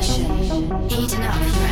break up,